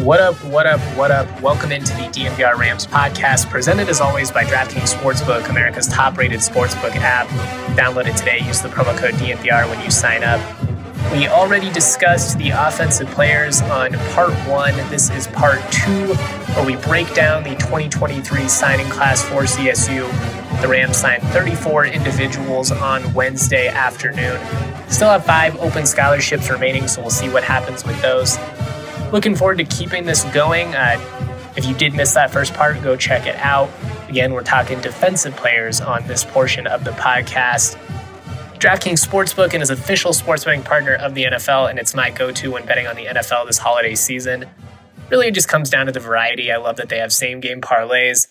What up, what up, what up? Welcome into the DNVR Rams podcast, presented as always by DraftKings Sportsbook, America's top rated sportsbook app. Download it today. Use the promo code DNVR when you sign up. We already discussed the offensive players on part one. This is part two, where we break down the 2023 signing class for CSU. The Rams signed 34 individuals on Wednesday afternoon. Still have five open scholarships remaining, so we'll see what happens with those. Looking forward to keeping this going. Uh, if you did miss that first part, go check it out. Again, we're talking defensive players on this portion of the podcast. DraftKings Sportsbook and is official sports betting partner of the NFL, and it's my go to when betting on the NFL this holiday season. Really, it just comes down to the variety. I love that they have same game parlays.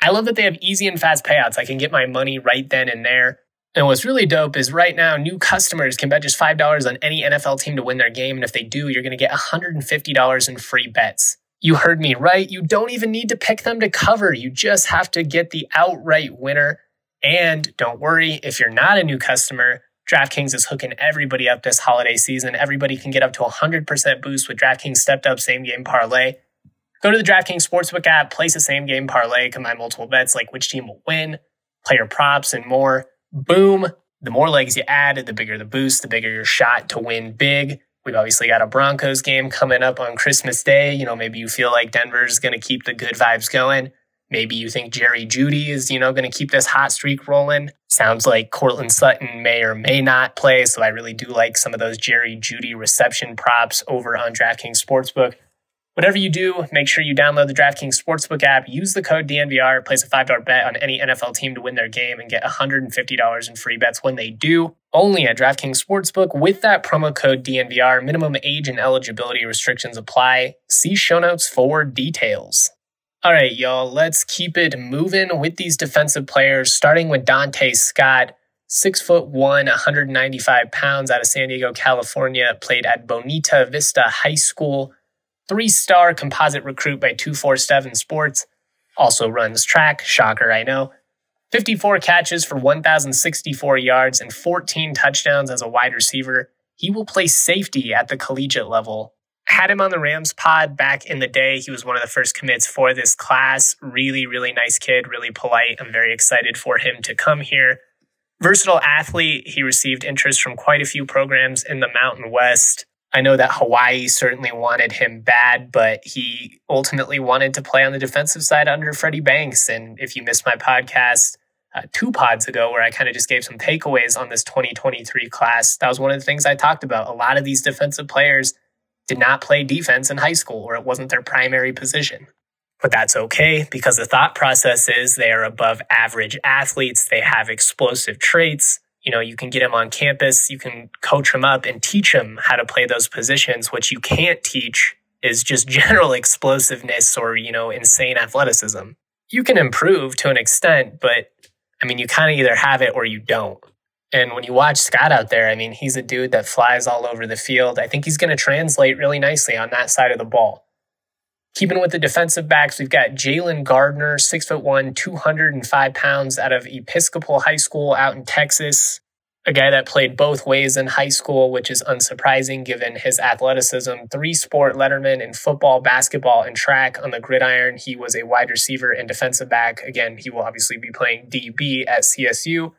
I love that they have easy and fast payouts. I can get my money right then and there. And what's really dope is right now, new customers can bet just $5 on any NFL team to win their game. And if they do, you're going to get $150 in free bets. You heard me right. You don't even need to pick them to cover. You just have to get the outright winner. And don't worry, if you're not a new customer, DraftKings is hooking everybody up this holiday season. Everybody can get up to 100% boost with DraftKings stepped up same game parlay. Go to the DraftKings Sportsbook app, place a same game parlay, combine multiple bets like which team will win, player props, and more boom, the more legs you add, the bigger the boost, the bigger your shot to win big. We've obviously got a Broncos game coming up on Christmas Day. You know, maybe you feel like Denver's going to keep the good vibes going. Maybe you think Jerry Jeudy is, you know, going to keep this hot streak rolling. Sounds like Courtland Sutton may or may not play. So I really do like some of those Jerry Jeudy reception props over on DraftKings Sportsbook. Whatever you do, make sure you download the DraftKings Sportsbook app, use the code DNVR, place a $5 bet on any NFL team to win their game, and get $150 in free bets when they do. Only at DraftKings Sportsbook with that promo code DNVR. Minimum age and eligibility restrictions apply. See show notes for details. All right, y'all, let's keep it moving with these defensive players, starting with Dante Scott. Six foot one, 195 pounds out of San Diego, California, played at Bonita Vista High School three star composite recruit by 247 Sports. Also runs track, shocker, I know. 54 catches for 1,064 yards and 14 touchdowns as a wide receiver. He will play safety at the collegiate level. Had him on the Rams pod back in the day. He was one of the first commits for this class. Really, really nice kid, really polite. I'm very excited for him to come here. Versatile athlete. He received interest from quite a few programs in the Mountain West. I know that Hawaii certainly wanted him bad, but he ultimately wanted to play on the defensive side under Freddie Banks. And if you missed my podcast uh, two pods ago, where I kind of just gave some takeaways on this 2023 class, that was one of the things I talked about. A lot of these defensive players did not play defense in high school, or it wasn't their primary position. But that's okay because the thought process is they are above average athletes, they have explosive traits you know, you can get him on campus, you can coach him up and teach him how to play those positions. What you can't teach is just general explosiveness or, you know, insane athleticism. You can improve to an extent, but I mean, you kind of either have it or you don't. And when you watch Scott out there, I mean, he's a dude that flies all over the field. I think he's going to translate really nicely on that side of the ball. Keeping with the defensive backs, we've got Jalen Gardner, six foot one, 205 pounds out of Episcopal High School out in Texas. A guy that played both ways in high school, which is unsurprising given his athleticism. Three sport letterman in football, basketball, and track on the gridiron. He was a wide receiver and defensive back. Again, he will obviously be playing DB at CSU.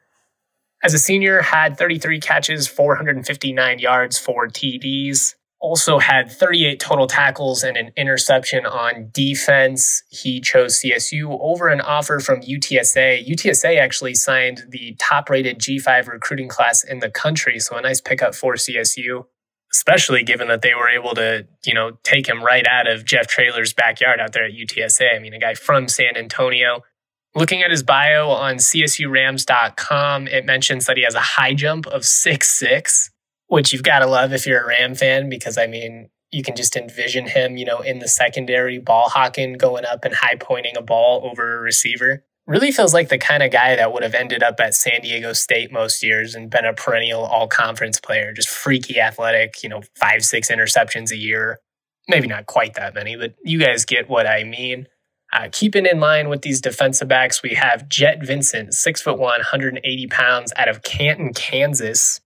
As a senior, had 33 catches, 459 yards, four TDs. Also had 38 total tackles and an interception on defense. He chose CSU over an offer from UTSA. UTSA actually signed the top rated G5 recruiting class in the country. So a nice pickup for CSU, especially given that they were able to, you know, take him right out of Jeff Traylor's backyard out there at UTSA. I mean, a guy from San Antonio Looking at his bio on CSURams.com, it mentions that he has a high jump of six six, which you've got to love if you're a Ram fan, because I mean, you can just envision him, you know, in the secondary ball hawking, going up and high pointing a ball over a receiver. Really feels like the kind of guy that would have ended up at San Diego State most years and been a perennial all conference player, just freaky athletic, you know, five, six interceptions a year. Maybe not quite that many, but you guys get what I mean. Uh, keeping in line with these defensive backs, we have Jet Vincent, six foot one, 180 pounds, out of Canton, Kansas.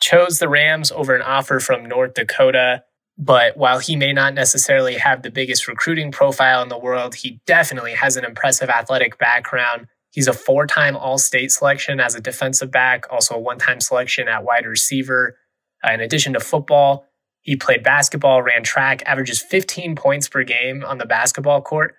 Chose the Rams over an offer from North Dakota. But while he may not necessarily have the biggest recruiting profile in the world, he definitely has an impressive athletic background. He's a four time All State selection as a defensive back, also a one time selection at wide receiver. Uh, in addition to football, he played basketball, ran track, averages 15 points per game on the basketball court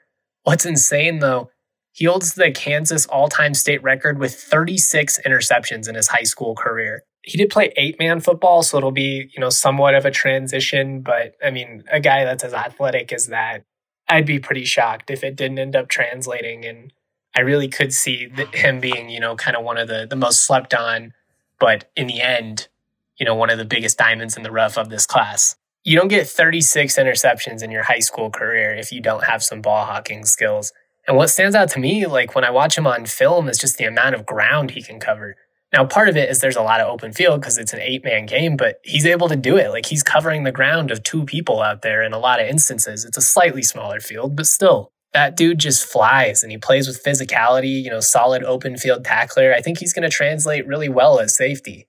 What's insane though, he holds the Kansas all time state record with 36 interceptions in his high school career. He did play eight man football, so it'll be, you know, somewhat of a transition. But I mean, a guy that's as athletic as that, I'd be pretty shocked if it didn't end up translating. And I really could see him being, you know, kind of one of the, the most slept on, but in the end, you know, one of the biggest diamonds in the rough of this class you don't get 36 interceptions in your high school career if you don't have some ball hawking skills. And what stands out to me, like when I watch him on film, is just the amount of ground he can cover. Now, part of it is there's a lot of open field because it's an eight man game, but he's able to do it. Like he's covering the ground of two people out there in a lot of instances. It's a slightly smaller field, but still, that dude just flies and he plays with physicality, you know, solid open field tackler. I think he's going to translate really well as safety.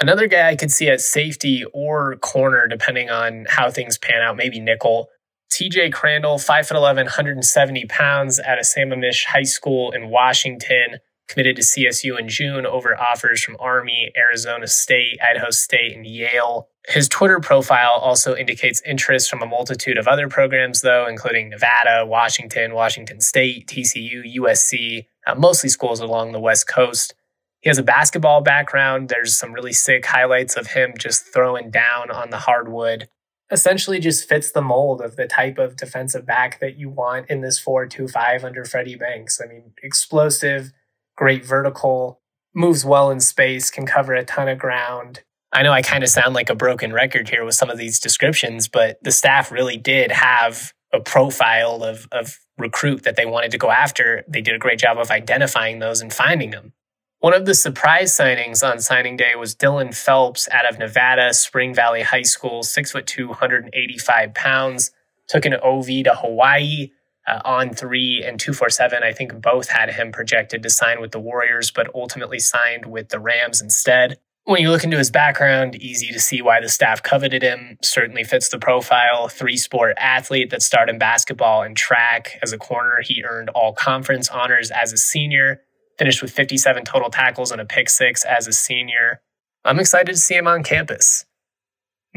Another guy I could see at safety or corner, depending on how things pan out, maybe nickel. TJ Crandall, 5'11, 170 pounds at a Sammamish High School in Washington, committed to CSU in June over offers from Army, Arizona State, Idaho State, and Yale. His Twitter profile also indicates interest from a multitude of other programs, though, including Nevada, Washington, Washington State, TCU, USC, uh, mostly schools along the West Coast. He has a basketball background. There's some really sick highlights of him just throwing down on the hardwood. Essentially, just fits the mold of the type of defensive back that you want in this 4 2 5 under Freddie Banks. I mean, explosive, great vertical, moves well in space, can cover a ton of ground. I know I kind of sound like a broken record here with some of these descriptions, but the staff really did have a profile of, of recruit that they wanted to go after. They did a great job of identifying those and finding them. One of the surprise signings on signing day was Dylan Phelps out of Nevada, Spring Valley High School, six foot two, 185 pounds. Took an OV to Hawaii uh, on three and 247. I think both had him projected to sign with the Warriors, but ultimately signed with the Rams instead. When you look into his background, easy to see why the staff coveted him. Certainly fits the profile. Three sport athlete that starred in basketball and track. As a corner, he earned all conference honors as a senior finished with 57 total tackles and a pick six as a senior. I'm excited to see him on campus.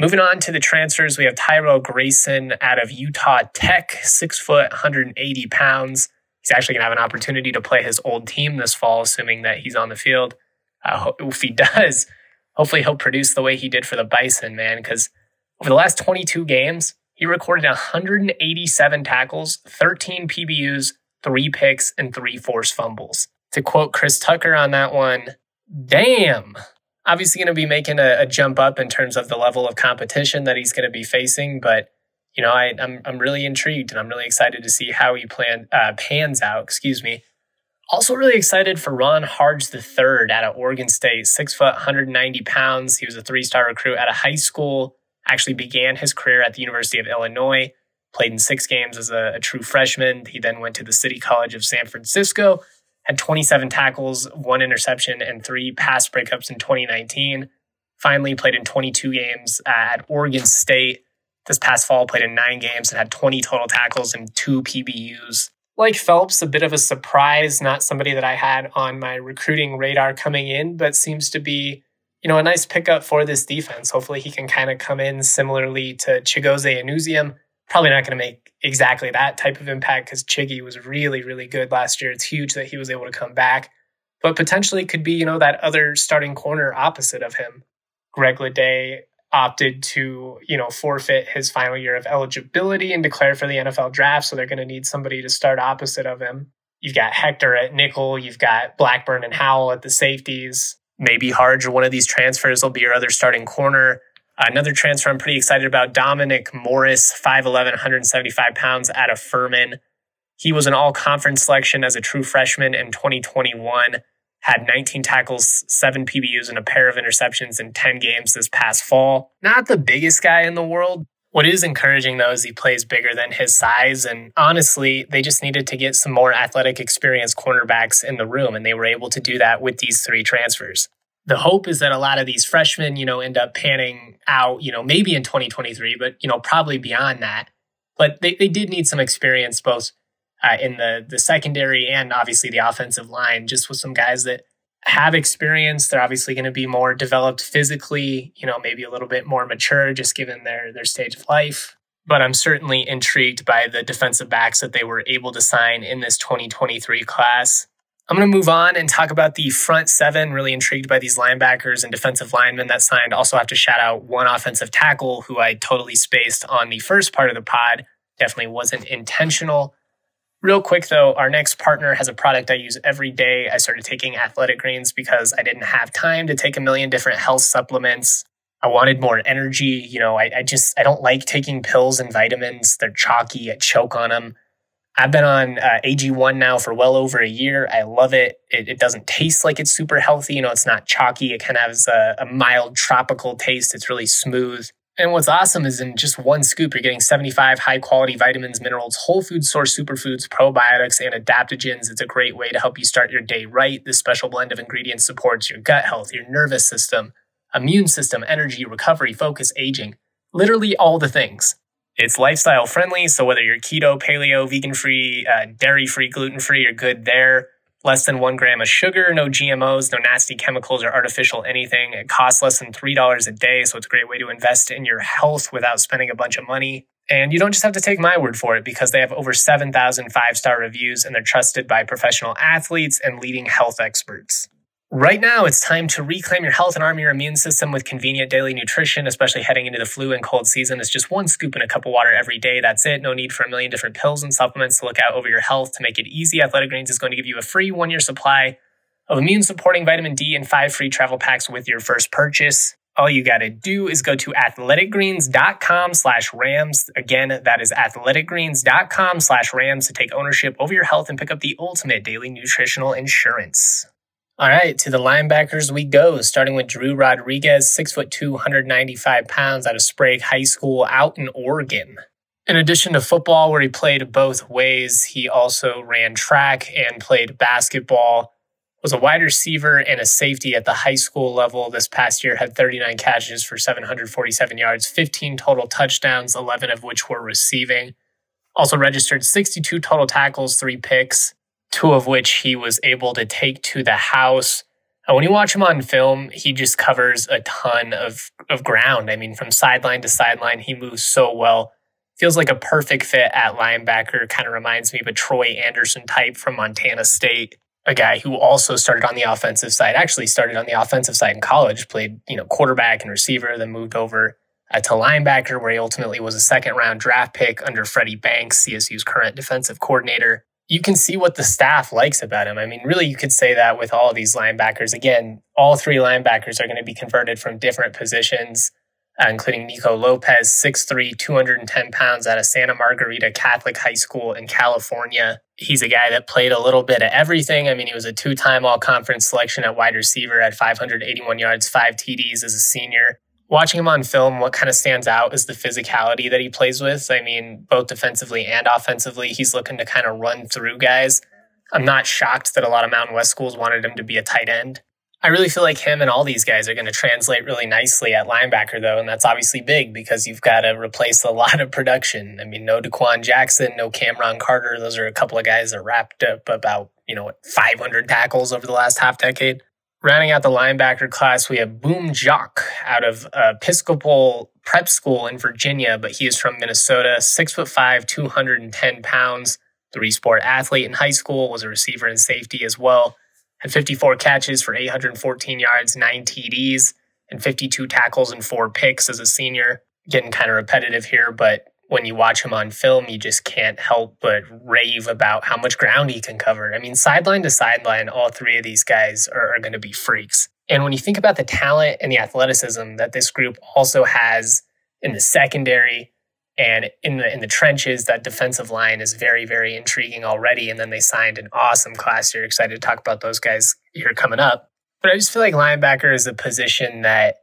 Moving on to the transfers, we have Tyrell Grayson out of Utah Tech, six foot, 180 pounds. He's actually going to have an opportunity to play his old team this fall, assuming that he's on the field. Uh, if he does, hopefully he'll produce the way he did for the Bison, man, because over the last 22 games, he recorded 187 tackles, 13 PBUs, three picks, and three forced fumbles to quote Chris Tucker on that one, damn. Obviously, going to be making a, a, jump up in terms of the level of competition that he's going to be facing, but you know, I, am I'm, I'm really intrigued and I'm really excited to see how he plan uh, pans out. Excuse me. Also, really excited for Ron Hardge III out of Oregon State, six foot, 190 pounds. He was a three star recruit out of high school. Actually, began his career at the University of Illinois. Played in six games as a, a true freshman. He then went to the City College of San Francisco had 27 tackles, one interception, and three pass breakups in 2019. Finally, played in 22 games uh, at Oregon State. This past fall, played in nine games and had 20 total tackles and two PBUs. like Phelps, a bit of a surprise, not somebody that I had on my recruiting radar coming in, but seems to be, you know, a nice pickup for this defense. Hopefully he can kind of come in similarly to Chigozie Anusiem. Probably not going to make exactly that type of impact because Chiggy was really, really good last year. It's huge that he was able to come back, but potentially could be, you know, that other starting corner opposite of him. Greg Leday opted to, you know, forfeit his final year of eligibility and declare for the NFL draft. So they're going to need somebody to start opposite of him. You've got Hector at nickel. You've got Blackburn and Howell at the safeties. Maybe Hardge or one of these transfers will be your other starting corner. Another transfer I'm pretty excited about Dominic Morris, 5'11, 175 pounds out of Furman. He was an all conference selection as a true freshman in 2021 had 19 tackles, seven PBUs, and a pair of interceptions in 10 games this past fall. Not the biggest guy in the world. What is encouraging though is he plays bigger than his size. And honestly, they just needed to get some more athletic, experienced cornerbacks in the room, and they were able to do that with these three transfers. The hope is that a lot of these freshmen, you know, end up panning out, you know, maybe in 2023, but, you know, probably beyond that. But they, they did need some experience both uh, in the the secondary and obviously the offensive line, just with some guys that have experience. They're obviously going to be more developed physically, you know, maybe a little bit more mature, just given their their stage of life. But I'm certainly intrigued by the defensive backs that they were able to sign in this 2023 class. I'm going to move on and talk about the front seven. Really intrigued by these linebackers and defensive linemen that signed. Also, have to shout out one offensive tackle who I totally spaced on the first part of the pod. Definitely wasn't intentional. Real quick though, our next partner has a product I use every day. I started taking athletic greens because I didn't have time to take a million different health supplements. I wanted more energy. You know, I, I just, I don't like taking pills and vitamins. They're chalky. I choke on them. I've been on uh, AG1 now for well over a year. I love it. it. it. doesn't taste like it's super healthy. You know, it's not chalky. It kind of has a, a mild tropical taste. It's really smooth. And what's awesome is in just one scoop, you're getting 75 high quality vitamins, minerals, whole food source superfoods, probiotics, and adaptogens. It's a great way to help you start your day right. This special blend of ingredients supports your gut health, your nervous system, immune system, energy, recovery, focus, aging, literally all the things. It's lifestyle friendly, so whether you're keto, paleo, vegan free, uh, dairy free, gluten free, you're good there less than one gram of sugar, no GMOs, no nasty chemicals or artificial anything. It costs less than $3 a day. So it's a great way to invest in your health without spending a bunch of money. And you don't just have to take my word for it because they have over 7,000 five star reviews and they're trusted by professional athletes and leading health experts. Right now, it's time to reclaim your health and arm your immune system with convenient daily nutrition, especially heading into the flu and cold season. It's just one scoop in a cup of water every day. That's it. No need for a million different pills and supplements to look out over your health. To make it easy, Athletic Greens is going to give you a free one year supply of immune supporting vitamin D and five free travel packs with your first purchase. All you got to do is go to athleticgreens.com slash rams. Again, that is athleticgreens.com slash rams to take ownership over your health and pick up the ultimate daily nutritional insurance. All right, to the linebackers we go, starting with Drew Rodriguez, six 6'2, 195 pounds out of Sprague High School out in Oregon. In addition to football, where he played both ways, he also ran track and played basketball. Was a wide receiver and a safety at the high school level. This past year had 39 catches for 747 yards, 15 total touchdowns, 11 of which were receiving. Also registered 62 total tackles, three picks two of which he was able to take to the house. Uh, when you watch him on film, he just covers a ton of, of ground. I mean, from sideline to sideline, he moves so well. Feels like a perfect fit at linebacker. Kind of reminds me of a Troy Andersen type from Montana State, a guy who also started on the offensive side. Actually, started on the offensive side in college, played you know quarterback and receiver, then moved over uh, to linebacker, where he ultimately was a second round draft pick under Freddie Banks, CSU's current defensive coordinator you can see what the staff likes about him. I mean, really, you could say that with all of these linebackers. Again, all three linebackers are going to be converted from different positions, uh, including Nico Lopez, 6'3, 210 pounds out of Santa Margarita Catholic High School in California. He's a guy that played a little bit of everything. I mean, he was a two time all conference selection at wide receiver at 581 yards, five TDs as a senior watching him on film, what kind of stands out is the physicality that he plays with. I mean, both defensively and offensively, he's looking to kind of run through guys. I'm not shocked that a lot of Mountain West schools wanted him to be a tight end. I really feel like him and all these guys are going to translate really nicely at linebacker, though. And that's obviously big because you've got to replace a lot of production. I mean, no Dequan Jackson, no Cameron Carter. Those are a couple of guys that wrapped up about, you know, 500 tackles over the last half decade. Rounding out the linebacker class, we have Boom Jock out of Episcopal Prep School in Virginia, but he is from Minnesota, six foot five, 210 pounds, three sport athlete in high school, was a receiver and safety as well had 54 catches for 814 yards, nine TDs, and 52 tackles and four picks as a senior. Getting kind of repetitive here, but when you watch him on film, you just can't help but rave about how much ground he can cover. I mean, sideline to sideline, all three of these guys are, are going to be freaks. And when you think about the talent and the athleticism that this group also has in the secondary, and in the in the trenches, that defensive line is very, very intriguing already. And then they signed an awesome class. You're excited to talk about those guys here coming up. But I just feel like linebacker is a position that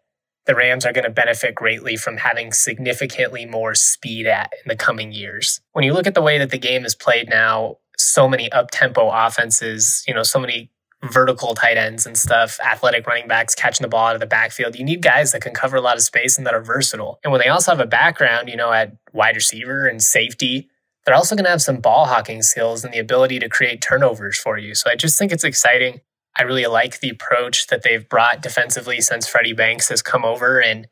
the Rams are going to benefit greatly from having significantly more speed at in the coming years. When you look at the way that the game is played now, so many up tempo offenses, you know, so many vertical tight ends and stuff, athletic running backs catching the ball out of the backfield. You need guys that can cover a lot of space and that are versatile. And when they also have a background, you know, at wide receiver and safety, they're also going to have some ball hawking skills and the ability to create turnovers for you. So I just think it's exciting. I really like the approach that they've brought defensively since Freddie Banks has come over. And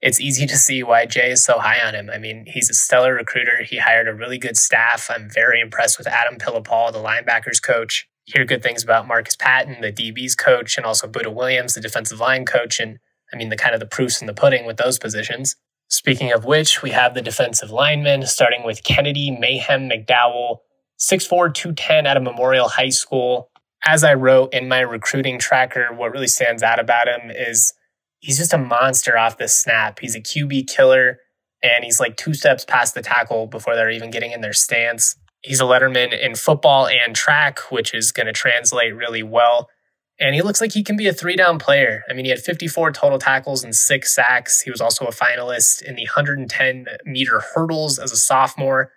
it's easy to see why Jay is so high on him. I mean, he's a stellar recruiter. He hired a really good staff. I'm very impressed with Adam Philippaul, the linebackers coach hear good things about Marcus Patton, the DB's coach, and also Buddha Williams, the defensive line coach. And I mean, the kind of the proofs in the pudding with those positions. Speaking of which, we have the defensive linemen, starting with Kennedy Mayhem McDowell, 6'4, 210 out of Memorial High School. As I wrote in my recruiting tracker, what really stands out about him is he's just a monster off the snap. He's a QB killer, and he's like two steps past the tackle before they're even getting in their stance. He's a letterman in football and track, which is going to translate really well. And he looks like he can be a three down player. I mean, he had 54 total tackles and six sacks. He was also a finalist in the 110 meter hurdles as a sophomore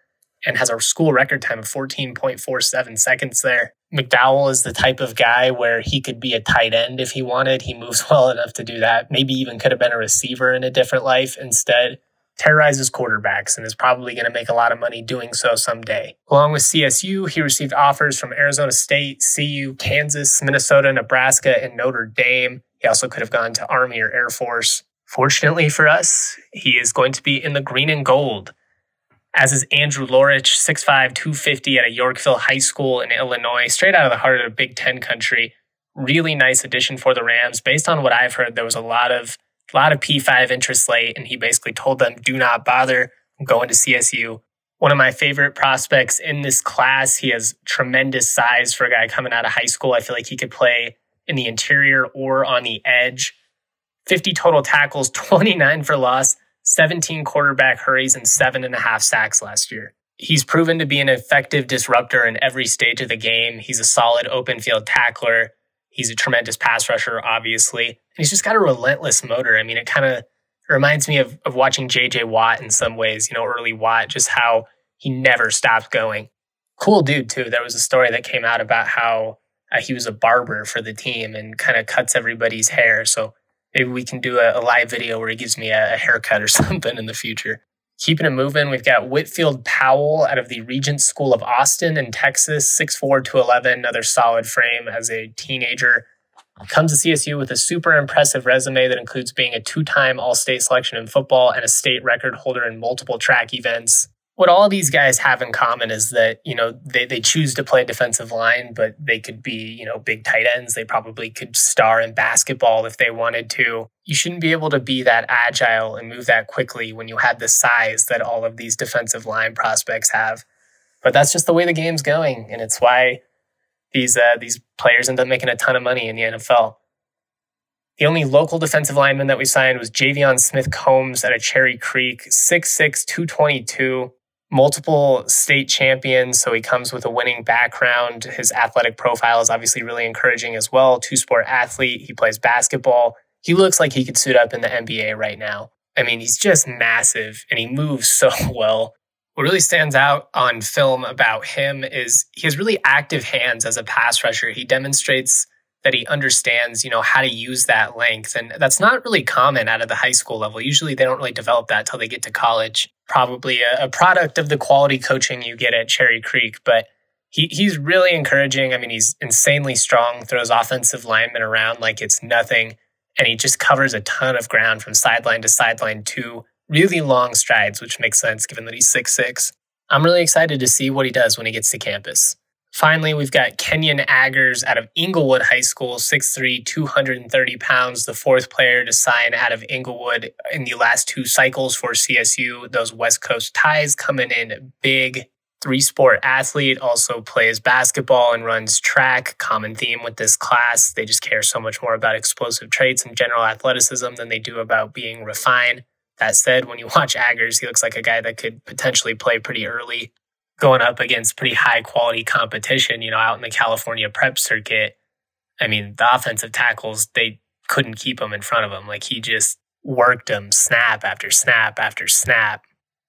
and has a school record time of 14.47 seconds there. McDowell is the type of guy where he could be a tight end if he wanted. He moves well enough to do that. Maybe even could have been a receiver in a different life instead terrorizes quarterbacks and is probably going to make a lot of money doing so someday. Along with CSU, he received offers from Arizona State, CU, Kansas, Minnesota, Nebraska, and Notre Dame. He also could have gone to Army or Air Force. Fortunately for us, he is going to be in the green and gold. As is Andrew Lorich, 6'5, 250 at a Yorkville High School in Illinois, straight out of the heart of Big Ten country. Really nice addition for the Rams. Based on what I've heard, there was a lot of a lot of P5 interest late, and he basically told them, do not bother. Going to CSU. One of my favorite prospects in this class. He has tremendous size for a guy coming out of high school. I feel like he could play in the interior or on the edge. 50 total tackles, 29 for loss, 17 quarterback hurries, and seven and a half sacks last year. He's proven to be an effective disruptor in every stage of the game. He's a solid open field tackler. He's a tremendous pass rusher, obviously. And he's just got a relentless motor. I mean, it kind of reminds me of, of watching JJ Watt in some ways, you know, early Watt, just how he never stopped going. Cool dude, too. There was a story that came out about how uh, he was a barber for the team and kind of cuts everybody's hair. So maybe we can do a, a live video where he gives me a, a haircut or something in the future. Keeping it moving, we've got Whitfield Powell out of the Regent School of Austin in Texas, 6'4 to 11, another solid frame as a teenager. Comes to CSU with a super impressive resume that includes being a two time All State selection in football and a state record holder in multiple track events what all these guys have in common is that you know they, they choose to play defensive line but they could be you know big tight ends. They probably could star in basketball if they wanted to. You shouldn't be able to be that agile and move that quickly when you have the size that all of these defensive line prospects have. But that's just the way the game's going and it's why these uh, these players end up making a ton of money in the NFL the only local defensive lineman that we signed was Javion Smith Combs at a Cherry Creek, 6'6, 222 multiple state champions, so he comes with a winning background. His athletic profile is obviously really encouraging as well. Two sport athlete, he plays basketball. He looks like he could suit up in the NBA right now. I mean, he's just massive and he moves so well. What really stands out on film about him is he has really active hands as a pass rusher. He demonstrates that he understands, you know, how to use that length. And that's not really common out of the high school level. Usually they don't really develop that till they get to college. Probably a, a product of the quality coaching you get at Cherry Creek, but he, he's really encouraging. I mean, he's insanely strong, throws offensive linemen around like it's nothing. And he just covers a ton of ground from sideline to sideline, two really long strides, which makes sense given that he's six six. I'm really excited to see what he does when he gets to campus. Finally, we've got Kenyon Aggers out of Inglewood High School, 6'3, 230 pounds, the fourth player to sign out of Inglewood in the last two cycles for CSU. Those West Coast ties coming in big. Three sport athlete, also plays basketball and runs track. Common theme with this class. They just care so much more about explosive traits and general athleticism than they do about being refined. That said, when you watch Aggers, he looks like a guy that could potentially play pretty early going up against pretty high quality competition, you know, out in the California prep circuit. I mean, the offensive tackles, they couldn't keep him in front of him. Like he just worked him snap after snap after snap.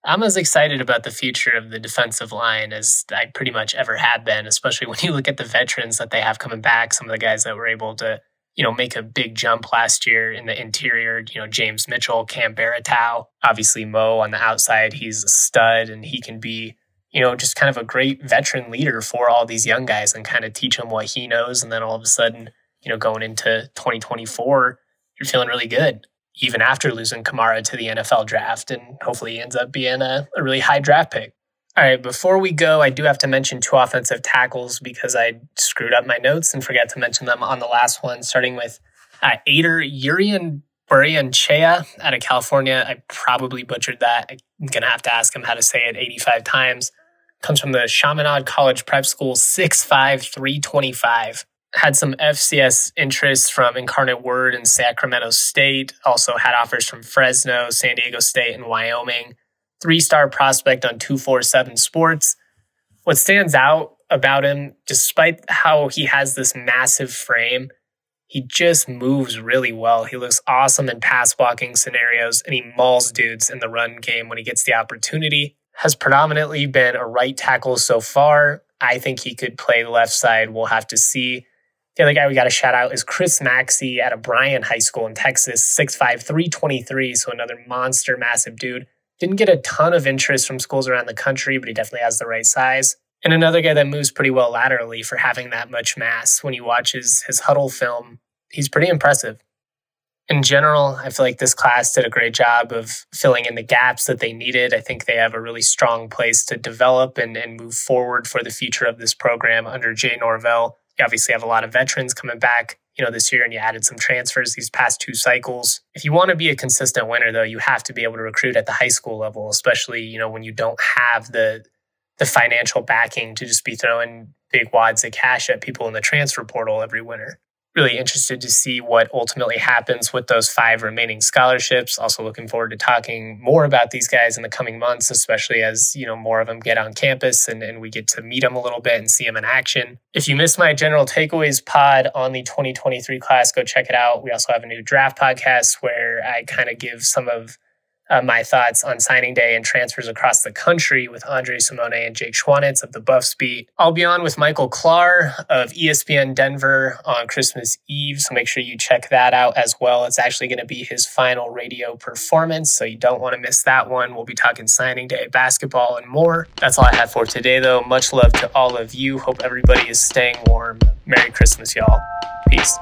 I'm as excited about the future of the defensive line as I pretty much ever have been, especially when you look at the veterans that they have coming back, some of the guys that were able to, you know, make a big jump last year in the interior, you know, James Mitchell, Cam Baratow, obviously Mo on the outside, he's a stud and he can be you know, just kind of a great veteran leader for all these young guys and kind of teach them what he knows. And then all of a sudden, you know, going into 2024, you're feeling really good, even after losing Kamara to the NFL draft. And hopefully he ends up being a, a really high draft pick. All right, before we go, I do have to mention two offensive tackles because I screwed up my notes and forgot to mention them on the last one, starting with uh, Aider Urian Chea out of California. I probably butchered that. I'm going to have to ask him how to say it 85 times comes from the Chaminade College Prep School, six five three twenty five. Had some FCS interests from Incarnate Word and Sacramento State. Also had offers from Fresno, San Diego State, and Wyoming. Three star prospect on 247 Sports. What stands out about him, despite how he has this massive frame, he just moves really well. He looks awesome in pass blocking scenarios and he mauls dudes in the run game when he gets the opportunity has predominantly been a right tackle so far. I think he could play the left side. We'll have to see. The other guy we got to shout out is Chris Maxey at a Bryan High School in Texas, 6'5, 323. So another monster, massive dude. Didn't get a ton of interest from schools around the country, but he definitely has the right size. And another guy that moves pretty well laterally for having that much mass. When you watch his, Hudl film, he's pretty impressive in general, I feel like this class did a great job of filling in the gaps that they needed. I think they have a really strong place to develop and, and move forward for the future of this program under Jay Norvell. You obviously have a lot of veterans coming back, you know, this year, and you added some transfers these past two cycles. If you want to be a consistent winner, though, you have to be able to recruit at the high school level, especially, you know, when you don't have the the financial backing to just be throwing big wads of cash at people in the transfer portal every winter really interested to see what ultimately happens with those five remaining scholarships. Also looking forward to talking more about these guys in the coming months, especially as, you know, more of them get on campus and, and we get to meet them a little bit and see them in action. If you missed my general takeaways pod on the 2023 class, go check it out. We also have a new draft podcast where I kind of give some of uh, my thoughts on signing day and transfers across the country with Andre Simone and Jake Schwanitz of the Buffs Beat. I'll be on with Michael Clark of ESPN Denver on Christmas Eve, so make sure you check that out as well. It's actually going to be his final radio performance, so you don't want to miss that one. We'll be talking signing day, basketball, and more. That's all I have for today, though. Much love to all of you. Hope everybody is staying warm. Merry Christmas, y'all. Peace.